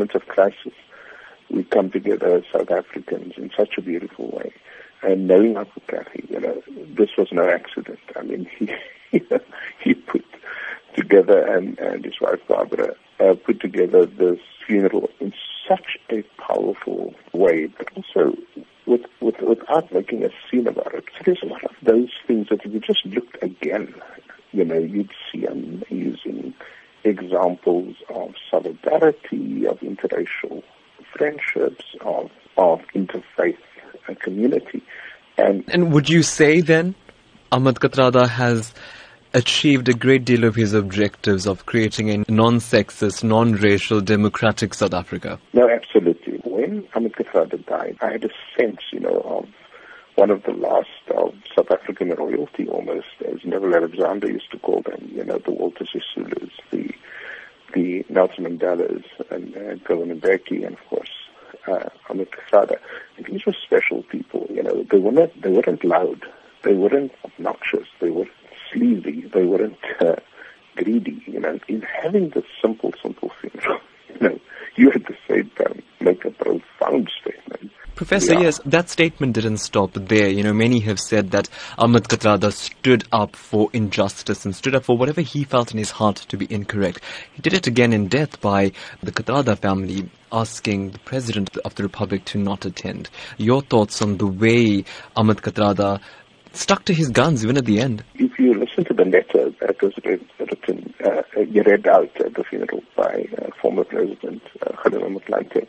moments of crisis, we come together as South Africans in such a beautiful way. And knowing Uncle Kathy, you know, this was no accident. I mean, he he put together and, and his wife Barbara uh, put together this funeral in such a powerful way, but also with, with, without making a scene about it. So there's a lot of those things that if you just looked again, you know, you'd examples of solidarity, of interracial friendships, of, of interfaith community. And, and would you say then Ahmed Kathrada has achieved a great deal of his objectives of creating a non-sexist, non-racial, democratic South Africa? No, absolutely. When Ahmed Kathrada died, I had a sense, you know, of one of the last of South African royalty almost, as Neville Alexander used to call them, you know, the Walter Sisulus, the the Nelson Mandelas, and, and Govan Mbeki, and of course uh, Ahmed. And these were special people, you know. They weren't they weren't loud, they weren't obnoxious, they weren't sleazy, they weren't uh, greedy, you know. In having this simple, simple funeral, you know, you at the same time make a profound statement. Professor, yeah. yes, that statement didn't stop there. You know, many have said that Ahmed Kathrada stood up for injustice and stood up for whatever he felt in his heart to be incorrect. He did it again in death by the Kathrada family asking the President of the Republic to not attend. Your thoughts on the way Ahmed Kathrada stuck to his guns even at the end? If you listen to the letter that was written, uh, you read out at the funeral by uh, former President uh, Motlanthe,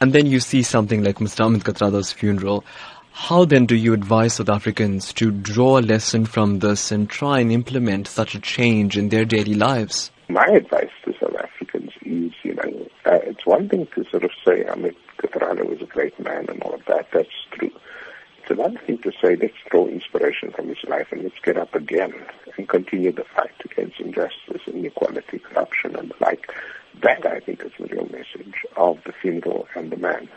And then you see something like Mr. Ahmed Kathrada's funeral. How then do you advise South Africans to draw a lesson from this and try and implement such a change in their daily lives? My advice to South Africans is, you know, uh, it's one thing to sort of say Ahmed Kathrada was a great man and all of that. That's true. It's another thing to say, let's draw inspiration from his life and let's get up again and continue the fight against injustice, inequality, corruption, and the like. That, I think, is the real message of the funeral and the man.